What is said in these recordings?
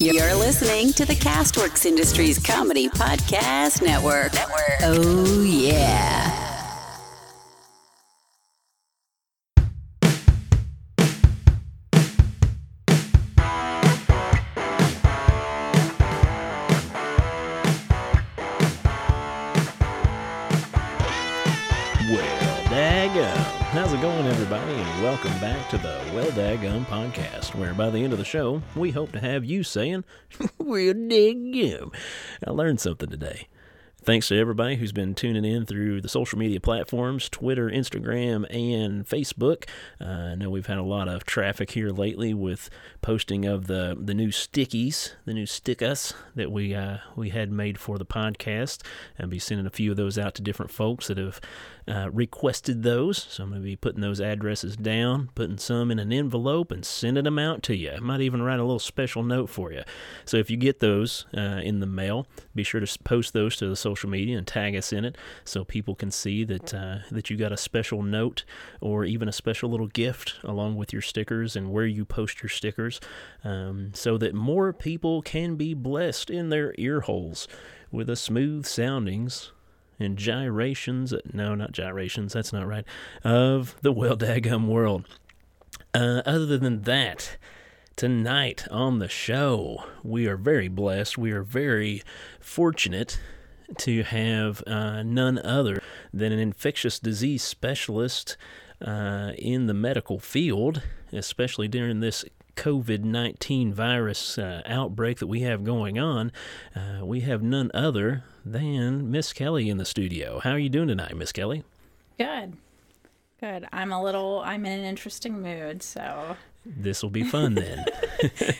You're listening to the Castworks Industries Comedy Podcast Network. Network. Oh, yeah. By the end of the show, we hope to have you saying, We'll dig daggum. I learned something today. Thanks to everybody who's been tuning in through the social media platforms Twitter, Instagram, and Facebook. Uh, I know we've had a lot of traffic here lately with posting of the, the new stickies, the new stickus that we uh, we had made for the podcast. I'll be sending a few of those out to different folks that have uh, requested those. So I'm going to be putting those addresses down, putting some in an envelope, and sending them out to you. I might even write a little special note for you. So if you get those uh, in the mail, be sure to post those to the social media and tag us in it so people can see that uh, that you got a special note or even a special little gift along with your stickers and where you post your stickers, um, so that more people can be blessed in their ear holes with the smooth soundings and gyrations no not gyrations that's not right of the well daggum world. Uh, other than that tonight on the show we are very blessed. We are very fortunate to have uh, none other than an infectious disease specialist uh, in the medical field especially during this COVID 19 virus uh, outbreak that we have going on, uh, we have none other than Miss Kelli in the studio. How are you doing tonight, Miss Kelli? Good. Good. I'm a little, I'm in an interesting mood. So, This will be fun then.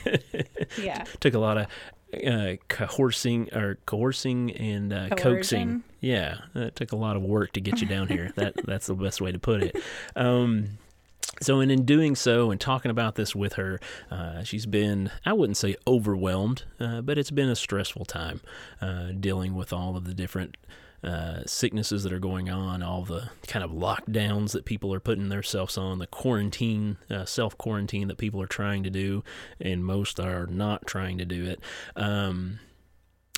yeah. Took a lot of uh, coercing or coercing and uh, coaxing. Yeah, it took a lot of work to get you down here. that that's the best way to put it. Um, so, and in doing so and talking about this with her, uh, she's been, I wouldn't say overwhelmed, uh, but it's been a stressful time uh, dealing with all of the different uh, sicknesses that are going on, all the kind of lockdowns that people are putting themselves on, the quarantine, uh, self quarantine that people are trying to do, and most are not trying to do it. Um,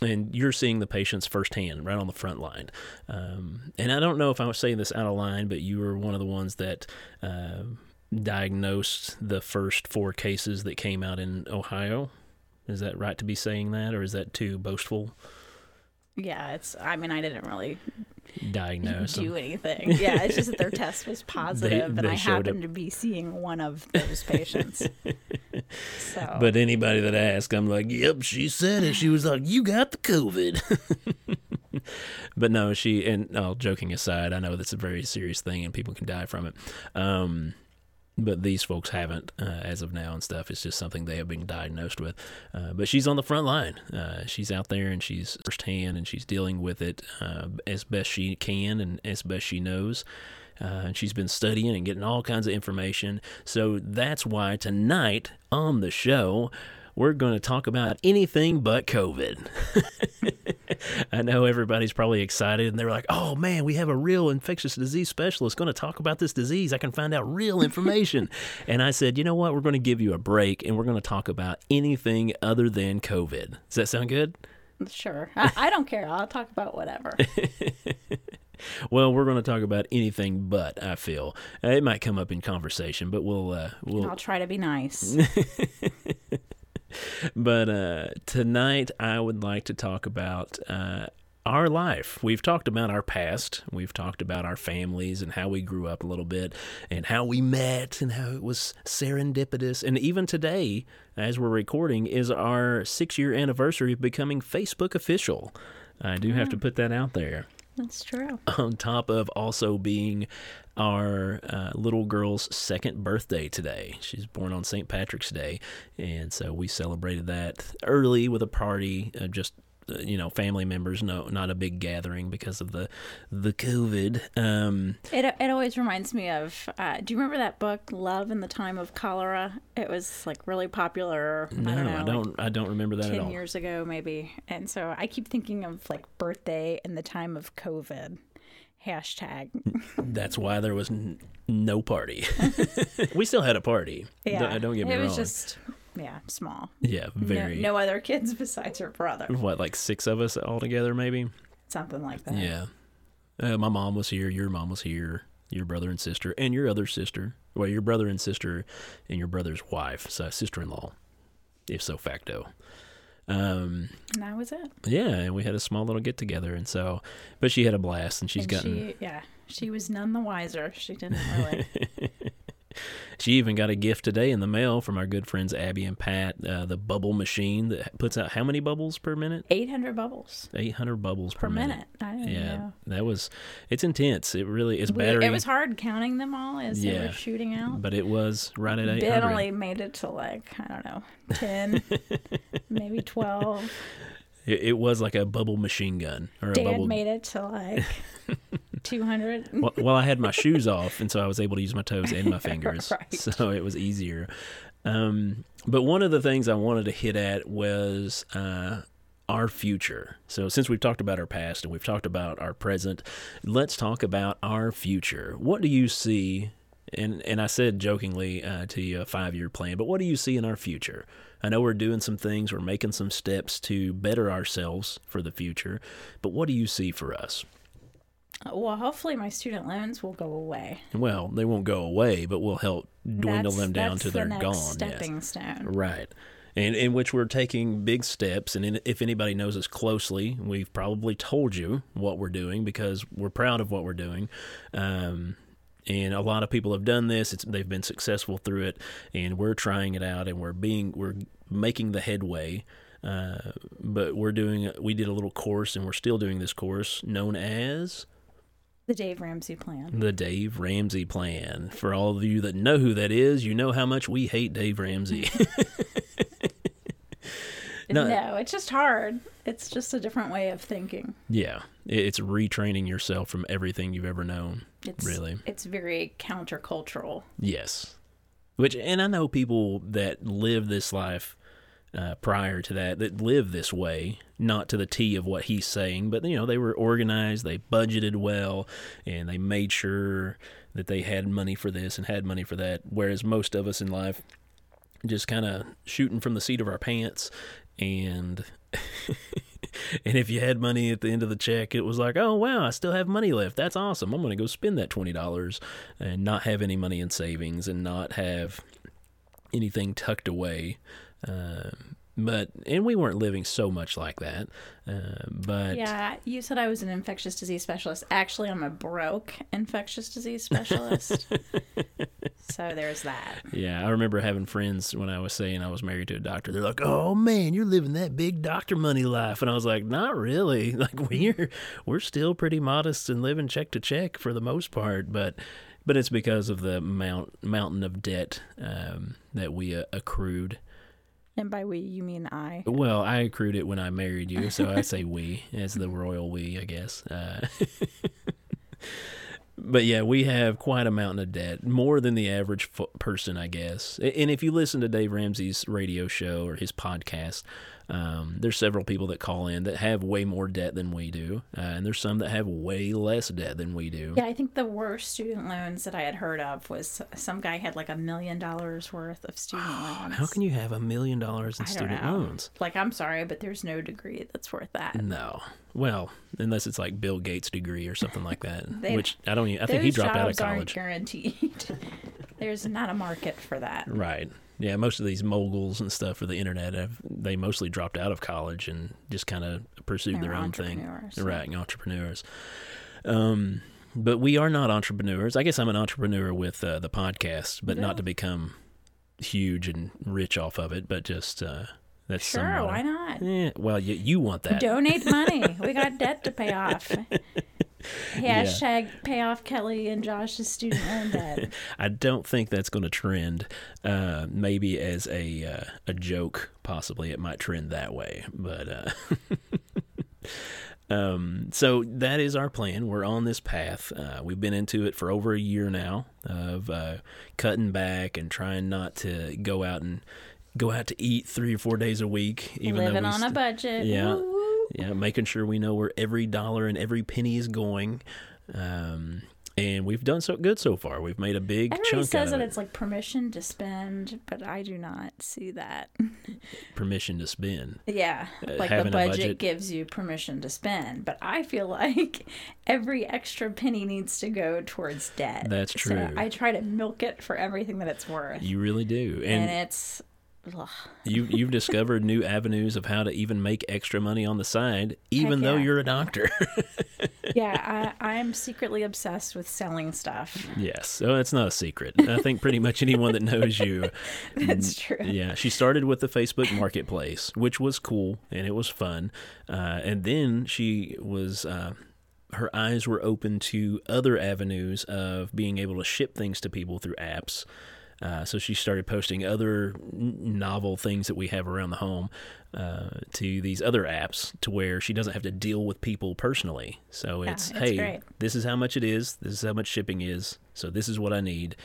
and you're seeing the patients firsthand, right on the front line. Um, and I don't know if I was saying this out of line, but you were one of the ones that uh, diagnosed the first four cases that came out in Ohio. Is that right to be saying that, or is that too boastful? Yeah. It's, I mean, I didn't really Diagnose. do them? anything. Yeah. It's just that their test was positive they and I happened up. to be seeing one of those patients. so, But anybody that asks, I'm like, yep, she said it. She was like, you got the COVID. but no, she, and all joking aside, I know that's a very serious thing and people can die from it. Um, but these folks haven't uh, as of now and stuff. It's just something they have been diagnosed with. Uh, but she's on the front line. Uh, she's out there and she's firsthand and she's dealing with it uh, as best she can and as best she knows. Uh, and she's been studying and getting all kinds of information. So that's why tonight on the show, we're going to talk about anything but COVID. I know everybody's probably excited and they're like, oh man, we have a real infectious disease specialist going to talk about this disease. I can find out real information. and I said, you know what? We're going to give you a break and we're going to talk about anything other than COVID. Does that sound good? sure. I, I don't care. I'll talk about whatever. Well, we're going to talk about anything but. I feel it might come up in conversation, but we'll uh, we'll I'll try to be nice. But uh, tonight, I would like to talk about uh, our life. We've talked about our past. We've talked about our families and how we grew up a little bit and how we met and how it was serendipitous. And even today, as we're recording, is our six year anniversary of becoming Facebook official. I do have to put that out there That's true. on top of also being our uh, little girl's second birthday today. She's born on St. Patrick's Day, and so we celebrated that early with a party, uh, just you know, family members. No, not a big gathering because of the the COVID. Um, It, it always reminds me of. Uh, do you remember that book, Love in the Time of Cholera? It was like really popular. no, I don't know, I don't. I don't remember that at 10 all. years ago maybe and so i keep thinking of like birthday in the time of covid hashtag That's why there was n- no party. we still had a party. yeah Don't, don't get me it was wrong. just yeah, small. Yeah, very. No, no other kids besides her brother. What, like six of us all together, maybe? Something like that. Yeah. Uh, my mom was here. Your mom was here. Your brother and sister, and your other sister. Well, your brother and sister, and your brother's wife, so sister-in-law, if so facto. Um, And that was it. yeah, and we had a small little get together, and so, but she had a blast, and she's and gotten. she, yeah, she was none the wiser. She didn't really. She even got a gift today in the mail from our good friends Abby and Pat, uh, the bubble machine that puts out how many bubbles per minute? 800 bubbles 800 bubbles per, per minute. I Yeah, know. that was, it's intense. It really is battery, it was hard counting them all as they were shooting out. but it was right at 800. Ben only made it to like, I don't know, 10, maybe 12. It, it was like a bubble machine gun or a Dad bubble. made it to like 200. well, well, I had my shoes off, and so I was able to use my toes and my fingers, Right. so it was easier. Um, but one of the things I wanted to hit at was uh, our future. So since we've talked about our past and we've talked about our present, let's talk about our future. What do you see? And and I said jokingly uh, to you a five year plan, but what do you see in our future? I know we're doing some things, we're making some steps to better ourselves for the future, but what do you see for us? Well, hopefully my student loans will go away. Well, they won't go away, but we'll help dwindle That's- them down to the they're gone. yes. Stepping stone. Right. And in which we're taking big steps. And in, if anybody knows us closely, we've probably told you what we're doing because we're proud of what we're doing. Um, and a lot of people have done this. It's, they've been successful through it, and we're trying it out, and we're being we're making the headway. Uh, but we're doing we did a little course, and we're still doing this course known as The Dave Ramsey plan. the Dave Ramsey plan. For all of you that know who that is, you know how much we hate Dave Ramsey. No. No. it's just hard. It's just a different way of thinking. yeah, it's retraining yourself from everything you've ever known. It's Really? It's very countercultural. Yes. Which, and I know people that live this life uh, prior to that that live this way, not to the T of what he's saying, but you know they were organized, they budgeted well, and they made sure that they had money for this and had money for that. Whereas most of us in life just kind of shooting from the seat of our pants and. And if you had money at the end of the check, it was like, oh, wow, I still have money left. That's awesome. I'm going to go spend that $20 and not have any money in savings and not have anything tucked away. Uh, but, and we weren't living so much like that. Uh, but, Yeah, you said I was an infectious disease specialist. Actually, I'm a broke infectious disease specialist. so there's that. yeah, I remember having friends when I was saying I was married to a doctor. They're like, "Oh man, you're living that big doctor money life," and I was like, "Not really. Like we're we're still pretty modest and living check to check for the most part, but." But it's because of the mount, mountain of debt um, that we uh, accrued. And by we, you mean I. Well, I accrued it when I married you, so I say we as the royal we, I guess. Uh, but yeah, we have quite a mountain of debt, more than the average fo- person, I guess. And if you listen to Dave Ramsey's radio show or his podcast, um, there's several people that call in that have way more debt than we do, uh, and there's some that have way less debt than we do. Yeah, I think the worst student loans that I had heard of was some guy had like a million dollars worth of student loans. How can you have a million dollars in student know. loans? Like, I'm sorry, but there's no degree that's worth that. No. Well, unless it's like Bill Gates' degree or something like that, They- which I don't. Even, I think he dropped out of college. guaranteed. there's not a market for that. Right. Yeah, most of these moguls and stuff for the internet have they mostly dropped out of college and just kind of pursued They their own thing. Right, entrepreneurs. Um, but we are not entrepreneurs. I guess I'm an entrepreneur with uh, the podcast, but Yeah. not to become huge and rich off of it, but just uh, that's Sure, somewhat- why not? Eh, well, you, you want that. Donate money. we got debt to pay off. Hashtag pay off Kelli and Josh's student loan debt. I don't think that's going to trend. Uh, maybe as a uh, a joke, possibly it might trend that way. But uh, um, so that is our plan. We're on this path. Uh, we've been into it for over a year now of uh, cutting back and trying not to go out and go out to eat three or four days a week. Even Living though we on a budget. Yeah. Woo, woo. Yeah, making sure we know where every dollar and every penny is going. Um, and we've done so good so far. We've made a big Everybody chunk says that it. it's like permission to spend, but I do not see that. Permission to spend. Yeah, Uh, like the budget, a budget. gives you permission to spend, but I feel like every extra penny needs to go towards debt. That's So true. I try to milk it for everything that it's worth, You really do, and, and, it's ugh, you you've discovered new avenues of how to even make extra money on the side, even though yeah. you're a doctor. yeah. I, I'm secretly obsessed with selling stuff. yes, so it's not a secret. I think pretty much anyone that knows you That's true. Yeah, she started with the Facebook Marketplace, which was cool and it was fun. Uh, and then she was, uh, her eyes were open to other avenues of being able to ship things to people through apps. Uh, so she started posting other novel things that we have around the home uh, to these other apps to where she doesn't have to deal with people personally. So it's, it's hey, great. this is how much it is, this is how much shipping is, so this is what I need.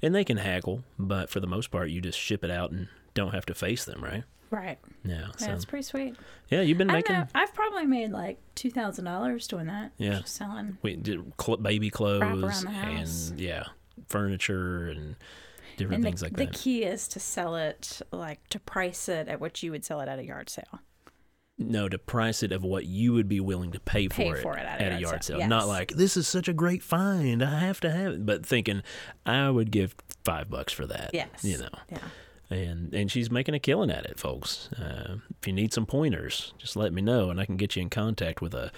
And they can haggle, but for the most part, you just ship it out and don't have to face them, right? Right. Yeah. So Yeah, it's pretty sweet. yeah, you've been making know. I've probably made like two thousand dollars doing that. Yeah. Just selling. we did cl- baby clothes around the house. and yeah, furniture and different And things the, like the that. key is to sell it like to price it at what you would sell it at a yard sale. no, to price it of what you would be willing to pay for, Pay it, for it at at a yard sale, sale. Not like this is such a great find, I have to have it, but thinking I would give five bucks for that. Yes. you know. Yeah. and and she's making a killing at it, folks. Uh, if you need some pointers, just let me know, and I can get you in contact with a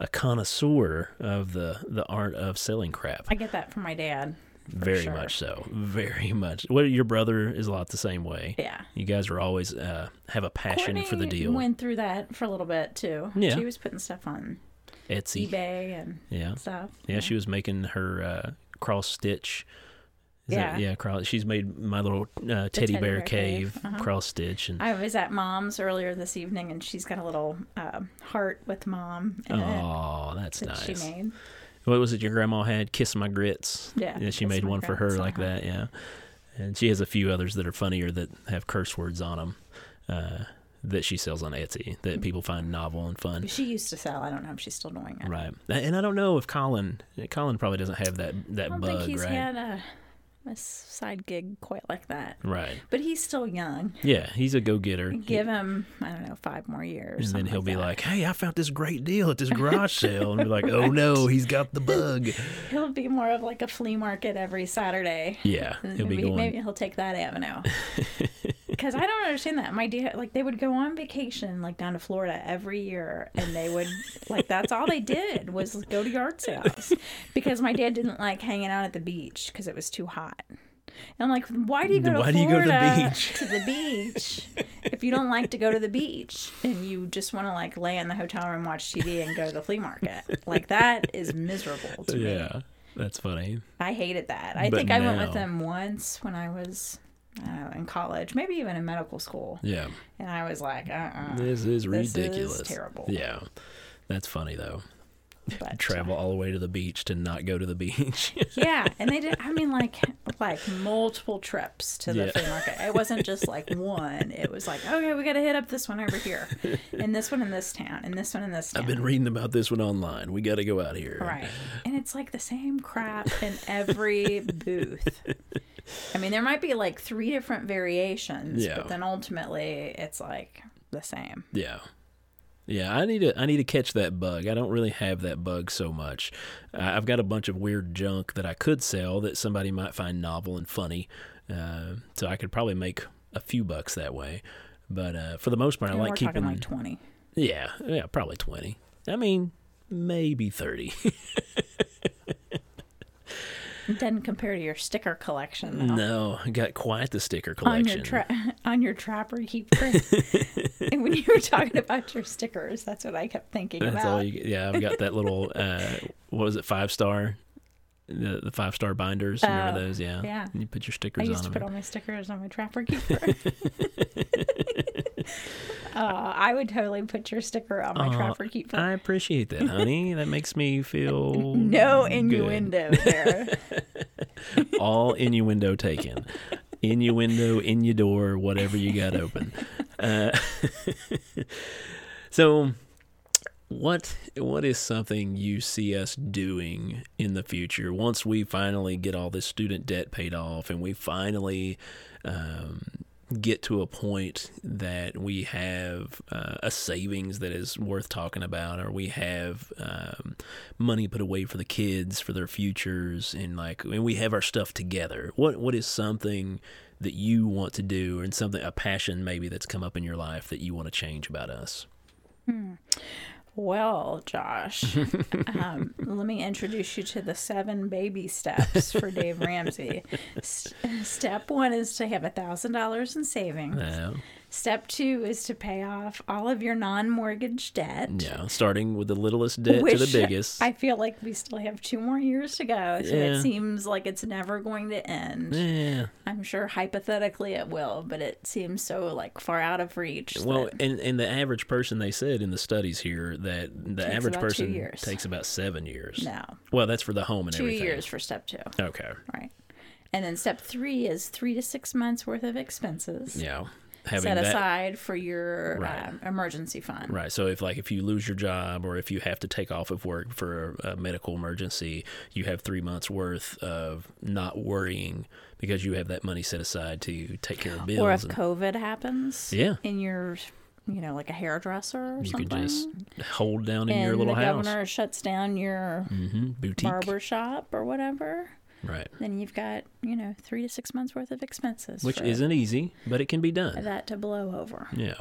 a connoisseur of the the art of selling crap. I get that from my dad. Very sure. much so, very much. What your brother is a lot the same way. Yeah. You guys are always uh, have a passion for the Courtney deal. Went through that for a little bit too. Yeah. She was putting stuff on Etsy, eBay and yeah, stuff. yeah. She was making her uh, cross stitch. Is that- Yeah. yeah. Cross. She's made my little uh, teddy, teddy bear, bear cave, cave, uh-huh. cross stitch, and I was at mom's earlier this evening, and she's got a little um, heart with mom oh, that's that nice. she made. What was it your grandma had? Kiss my grits. Yeah, she made one for her like uh-huh. that. Yeah, and she has a few others that are funnier that have curse words on them. Uh, that she sells on Etsy that people find novel and fun. She used to sell. I don't know if she's still doing it. Right, and I don't know if Colin, Colin probably doesn't have that that I don't bug, think he's right? had a, a side gig quite like that. Right. But he's still young. Yeah, he's a go getter. Give him, I don't know, five more years. And then he'll be that. like, "Hey, I found this great deal at this garage sale," and be like, "Oh no, he's got the bug." he'll be more of like a flea market every Saturday. Yeah, he'll be going. maybe he'll take that avenue. Because I don't understand that. My dad, like, they would go on vacation, like, down to Florida every year, and they would, like, that's all they did was go to yard sales. Because my dad didn't like hanging out at the beach because it was too hot. And I'm like, why do you go to Why do you go to the beach? to the beach if you don't like to go to the beach and you just want to like lay in the hotel room, watch TV, and go to the flea market? Like that is miserable to me. Yeah, that's funny. I hated that. I But think I went with them once when I was I in college, maybe even in medical school, Yeah, and I was like, uh, uh this is This is ridiculous. terrible. Yeah, that's funny though. but Travel all the way to the beach to not go to the beach. yeah, and they did. I mean, like like multiple trips to the Yeah. flea market. It wasn't just like one. It was like, okay, we got to hit up this one over here, and this one in this town, and this one in this town. I've been reading about this one online. We got to go out here. Right. And it's like the same crap in every booth. I mean, there might be like three different variations, Yeah. but then ultimately it's like the same. Yeah. Yeah, I need to I need to catch that bug. I don't really have that bug so much. I've got a bunch of weird junk that I could sell that somebody might find novel and funny. Uh, so I could probably make a few bucks that way. But uh, for the most part, I like keeping. like 20. yeah, yeah, probably twenty. I mean, maybe thirty. Doesn't compare to your sticker collection though. no, I got quite the sticker On collection. your tra- on your trapper keeper, and when you were talking about your stickers, that's what I kept thinking That's about. all you. Yeah, I've got that little. Uh, what was it? Five star. The, the five star binders. Remember Oh, those? Yeah. yeah. And You put your stickers. I stickers used on to them. put all my stickers on my trapper keeper. Uh, I would totally put your sticker on my Aw, trapper keeper. I appreciate that, honey. that makes me feel no good. innuendo there. All innuendo taken. Innuendo in your door, whatever you got open. Uh, so what what is something you see us doing in the future once we finally get all this student debt paid off and we finally um, get to a point that we have uh, a savings that is worth talking about or we have um, money put away for the kids for their futures and like and we have our stuff together. What what is something that you want to do and something a passion maybe that's come up in your life that you want to change about us Well, Josh, um, let me introduce you to the seven baby steps for Dave Ramsey. S- step one is to have a thousand dollars in savings. Step two is to pay off all of your non-mortgage debt. yeah starting with the littlest debt to the biggest I feel like we still have two more years to go, so Yeah. it seems like it's never going to end. yeah I'm sure hypothetically it will, but it seems so like far out of reach. Well, that- and, and the average person, they said in the studies here that the Takes average two person years. takes about seven years. no, Well, that's for the home and two everything. years for step two, Okay. right? And then step three is three to six months worth of expenses Yeah. Having set that. aside for your Right. um, emergency fund. Right. So if like if you lose your job or if you have to take off of work for a, a medical emergency, you have three months worth of not worrying because you have that money set aside to take care of bills. Or if and COVID happens, Yeah. in your, you know, like a hairdresser or you something, could just hold down in and your little the house. governor shuts down your hmm Boutique. barber shop or whatever, Right. then you've got you know three to six months worth of expenses, Which isn't easy, but it can be done. that to blow over. Yeah.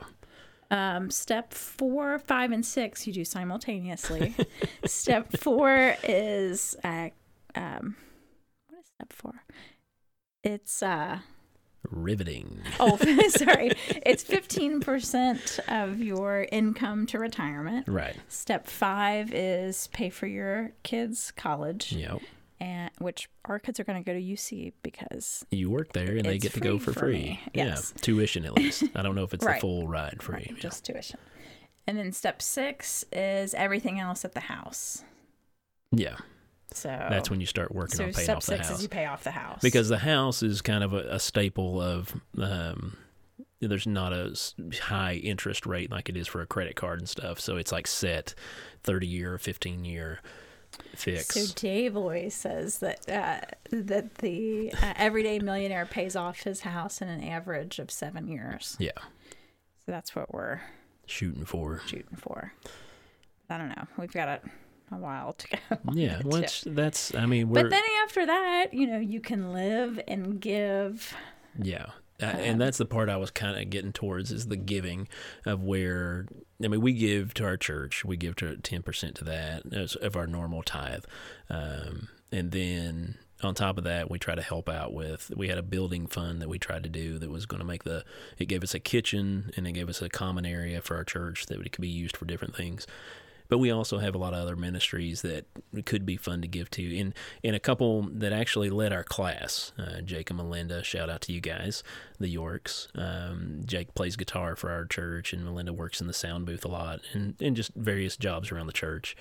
Um, step four, five, and six you do simultaneously. step four is uh, um, what is step four? It's uh Riveting. oh sorry, it's fifteen percent of your income to retirement. Right. Step five is pay for your kids' college, Yep. Which our kids are going to go to UC because You work there and they get to go for for free. yes. Yeah, tuition at least. I don't know if it's Right. the full ride free. Yeah. just tuition. And then step six is everything else at the house. yeah, So that's when you start working so on paying step off the six house. is you pay off the house because the house is kind of a, a staple of um, there's not a high interest rate like it is for a credit card and stuff so it's like set 30 year or 15 year fix So Dave always says that uh, that the uh, everyday millionaire pays off his house in an average of seven years. yeah So that's what we're shooting for shooting for. I don't know. We've got a, a while to go. yeah too. that's i mean we're But then after that, you know, you can live and give. Yeah. Uh, and that's the part I was kind of getting towards is the giving of where I mean we give to our church we give to ten percent to that of our normal tithe, um, and then on top of that we try to help out with we had a building fund that we tried to do that was going to make the it gave us a kitchen and it gave us a common area for our church that it could be used for different things, but we also have a lot of other ministries that could be fun to give to. And and a couple that actually led our class uh, jake and melinda shout out to you guys the yorks. Um, jake plays guitar for our church and melinda works in the sound booth a lot and, and just various jobs around the church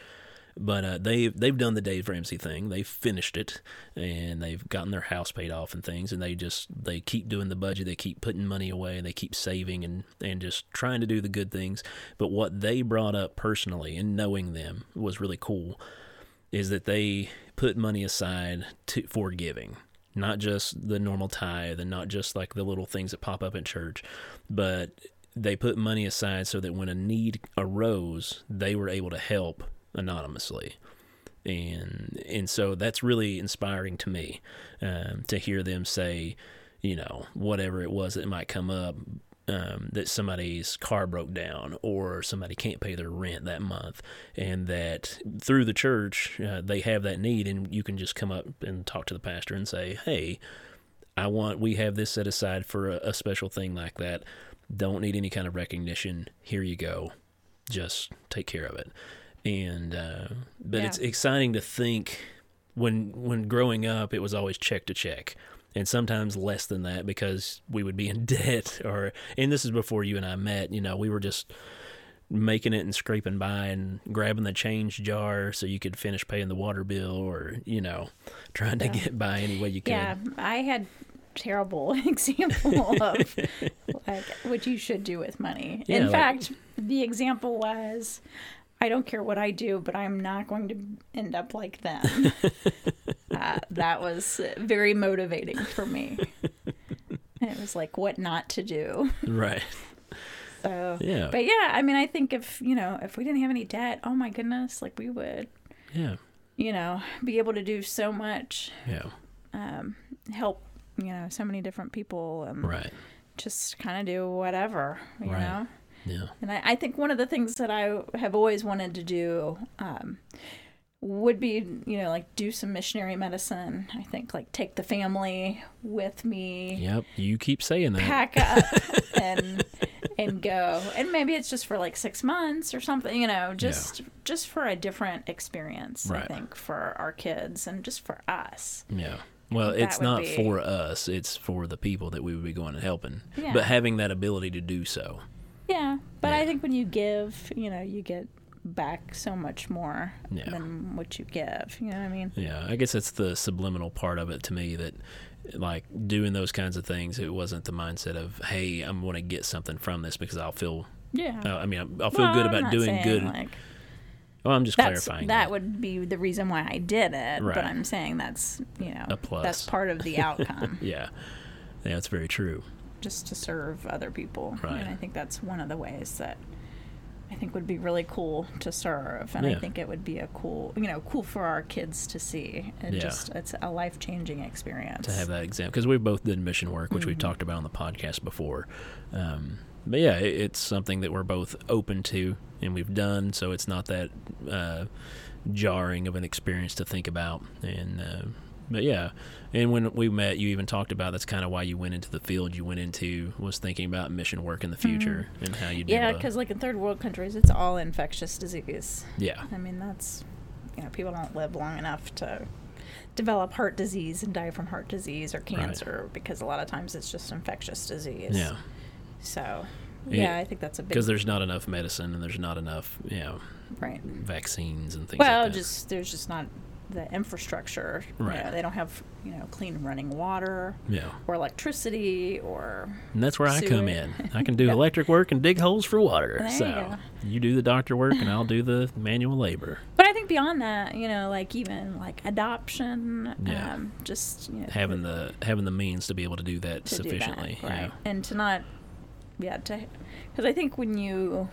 but uh, they've they've done the Dave Ramsey thing. They've finished it, and they've gotten their house paid off and things. And they just they keep doing the budget. They keep putting money away. And they keep saving and and just trying to do the good things. But what they brought up personally and knowing them was really cool. Is that they put money aside to for giving, not just the normal tithe and not just like the little things that pop up in church, but they put money aside so that when a need arose, they were able to help anonymously. And and so that's really inspiring to me um, to hear them say, you know, whatever it was that might come up, um, that somebody's car broke down or somebody can't pay their rent that month, and that through the church uh, they have that need, and you can just come up and talk to the pastor and say, hey, I want we have this set aside for a, a special thing like that. Don't need any kind of recognition. Here you go. Just take care of it. And uh, but it's exciting to think when when growing up it was always check to check and sometimes less than that because we would be in debt or and this is before you and I met you know we were just making it and scraping by and grabbing the change jar so you could finish paying the water bill or you know trying to get by any way you could. Yeah, I had terrible example of like what you should do with money. Yeah, In like- fact, the example was I don't care what I do, but I'm not going to end up like them. uh, that was very motivating for me. it was like what not to do. Right. So Yeah. But yeah, I mean, I think if you know, if we didn't have any debt, oh my goodness, like we would, Yeah. you know, be able to do so much, Yeah. um, help, you know, so many different people, and Right. just kind of do whatever, you Right. know. Yeah. And I, I think one of the things that I have always wanted to do um, would be, you know, like do some missionary medicine. I think like take the family with me, Yep. You keep saying that. pack up and and go. And maybe it's just for like six months or something, you know, just just for a different experience. Right. I think for our kids and just for us. Yeah. Well, that it's not be- for us, it's for the people that we would be going and helping. Yeah. But having that ability to do so. Yeah, but I think when you give, you know, you get back so much more Yeah. than what you give. You know what I mean? Yeah, I guess that's the subliminal part of it to me that like doing those kinds of things it wasn't the mindset of hey i'm going to get something from this because i'll feel Yeah. uh, i mean i'll feel Well, good I'm about doing good Like, well i'm just clarifying that would be the reason why I did it. Right. But I'm saying that's you know A plus. that's part of the outcome, yeah yeah that's very true just to serve other people. Right. And I think that's one of the ways that I think would be really cool to serve, and Yeah. I think it would be a cool, you know, cool for our kids to see. It Yeah. just it's a life changing experience. to have that exam because we've both done mission work which we've Mm-hmm. talked about on the podcast before um, but yeah it, it's something that we're both open to and we've done so it's not that uh, jarring of an experience to think about and uh, but yeah and when we met you even talked about that's kind of why you went into the field you went into was thinking about mission work in the future and how you Mm-hmm. Yeah, because like in third world countries, it's all infectious disease. yeah I mean, that's you know, people don't live long enough to develop heart disease and die from heart disease or cancer because a lot of times it's just infectious disease. yeah So, Yeah, I think that's a big because there's not enough medicine and there's not enough you know right. vaccines and things Well, like that just there's just not the infrastructure. you Right. know, they don't have you know clean running water yeah or electricity or And that's where I come in. I can do electric work and dig holes for water. There you so go. you do the doctor work and I'll do the manual labor. But I think beyond that, you know, like even like adoption, Yeah. um, just you know, Having the having the means to be able to do that to do that, sufficiently. right? And to not, yeah, to because I think when you,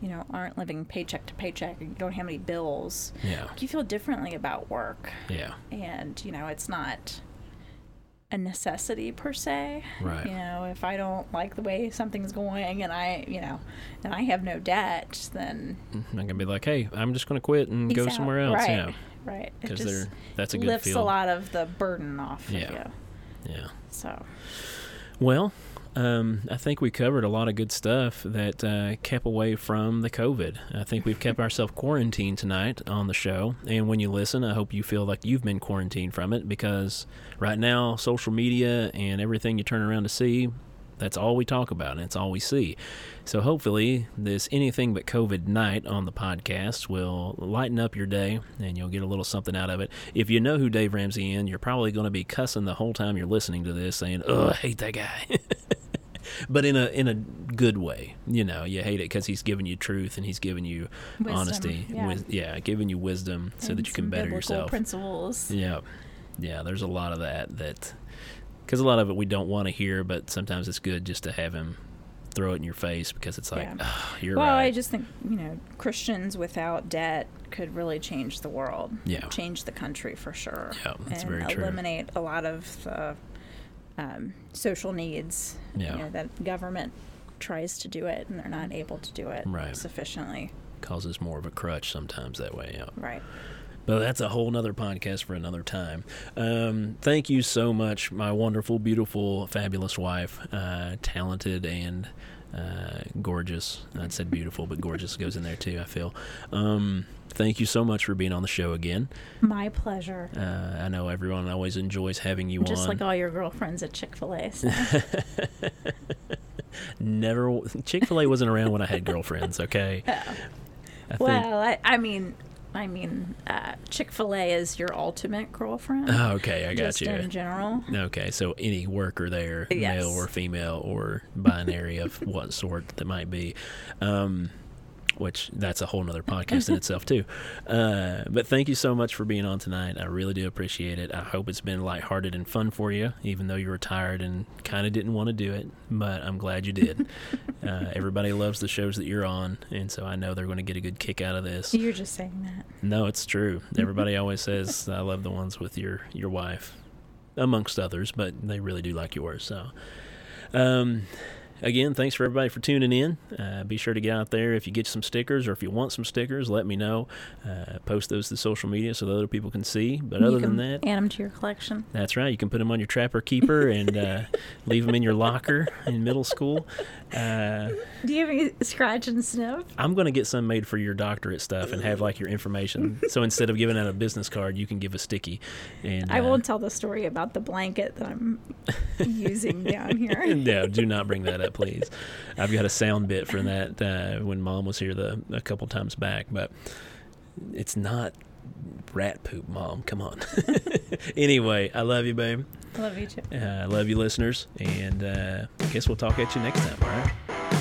you know, aren't living paycheck to paycheck, and you don't have any bills, Yeah. you feel differently about work, Yeah. and you know, it's not a necessity per se. Right. You know, if I don't like the way something's going, and I, you know, and I have no debt, then mm-hmm. I'm gonna be like, hey, I'm just gonna quit and go out. somewhere else. Right. Yeah. Right. Because they're that's a good lifts field. a lot of the burden off Yeah. of you. Yeah. So Well, um, I think we covered a lot of good stuff that uh, kept away from the COVID. I think we've kept ourselves quarantined tonight on the show. And when you listen, I hope you feel like you've been quarantined from it because right now, social media and everything you turn around to see, that's all we talk about and it's all we see. So hopefully, this anything but COVID night on the podcast will lighten up your day and you'll get a little something out of it. If you know who Dave Ramsey is, you're probably going to be cussing the whole time you're listening to this, saying, "Oh, I hate that guy." but in a in a good way, you know, you hate it because he's giving you truth and he's giving you Wisdom, honesty, yeah. wis- yeah, giving you wisdom so and that you can better yourself. Principles. Yeah, yeah. There's a lot of that that because a lot of it we don't want to hear, but sometimes it's good just to have him throw it in your face because it's like, Yeah. "Ah, you're well, right. I just think you know Christians without debt could really change the world. Yeah. change the country for sure. Yeah, that's and very true. eliminate a lot of the um, social needs. Yeah. you know, that government tries to do it and they're not able to do it Right. sufficiently. causes more of a crutch sometimes that way. Yeah. Right. But that's a whole nother podcast for another time. Um, thank you so much, my wonderful, beautiful, fabulous wife, uh, talented and uh, gorgeous. I said beautiful, but gorgeous goes in there too, I feel. Um, thank you so much for being on the show again. My pleasure. Uh, I know everyone always enjoys having you Just on. Just like all your girlfriends at Chick Fil A. Never, Chick fil A wasn't around when I had girlfriends, okay? I think, well, I, I mean, I mean, uh, Chick Fil A is your ultimate girlfriend. oh, okay, I got just you. in general. Okay, so any worker there, Yes. male or female or binary of what sort that might be. Um, which that's a whole nother podcast in itself too. Uh, but thank you so much for being on tonight. I really do appreciate it. I hope it's been lighthearted and fun for you, even though you were tired and kind of didn't want to do it. But I'm glad you did. uh, everybody loves the shows that you're on, and so I know they're going to get a good kick out of this. You're just saying that. No, it's true. Everybody always says I love the ones with your your wife, amongst others, but they really do like yours. So. Um, again, thanks for everybody for tuning in. Uh, be sure to get out there if you get some stickers or if you want some stickers, let me know. Uh, post those to social media so that other people can see. But other you than that, add them to your collection. that's right. You can put them on your trapper keeper and uh, leave them in your locker in middle school. Uh, Do you have any scratch and sniff? I'm going to get some made for your doctorate stuff and have like your information. so instead of giving out a business card, you can give a sticky. And I uh, won't tell the story about the blanket that I'm using down here. no, do not bring that up, please. I've got a sound bit for that uh, when Mom was here the a couple times back, but it's not rat poop, Mom. Come on. anyway, I love you, babe. I love you too. Uh, I love you, listeners, and uh, I guess we'll talk at you next time. All right.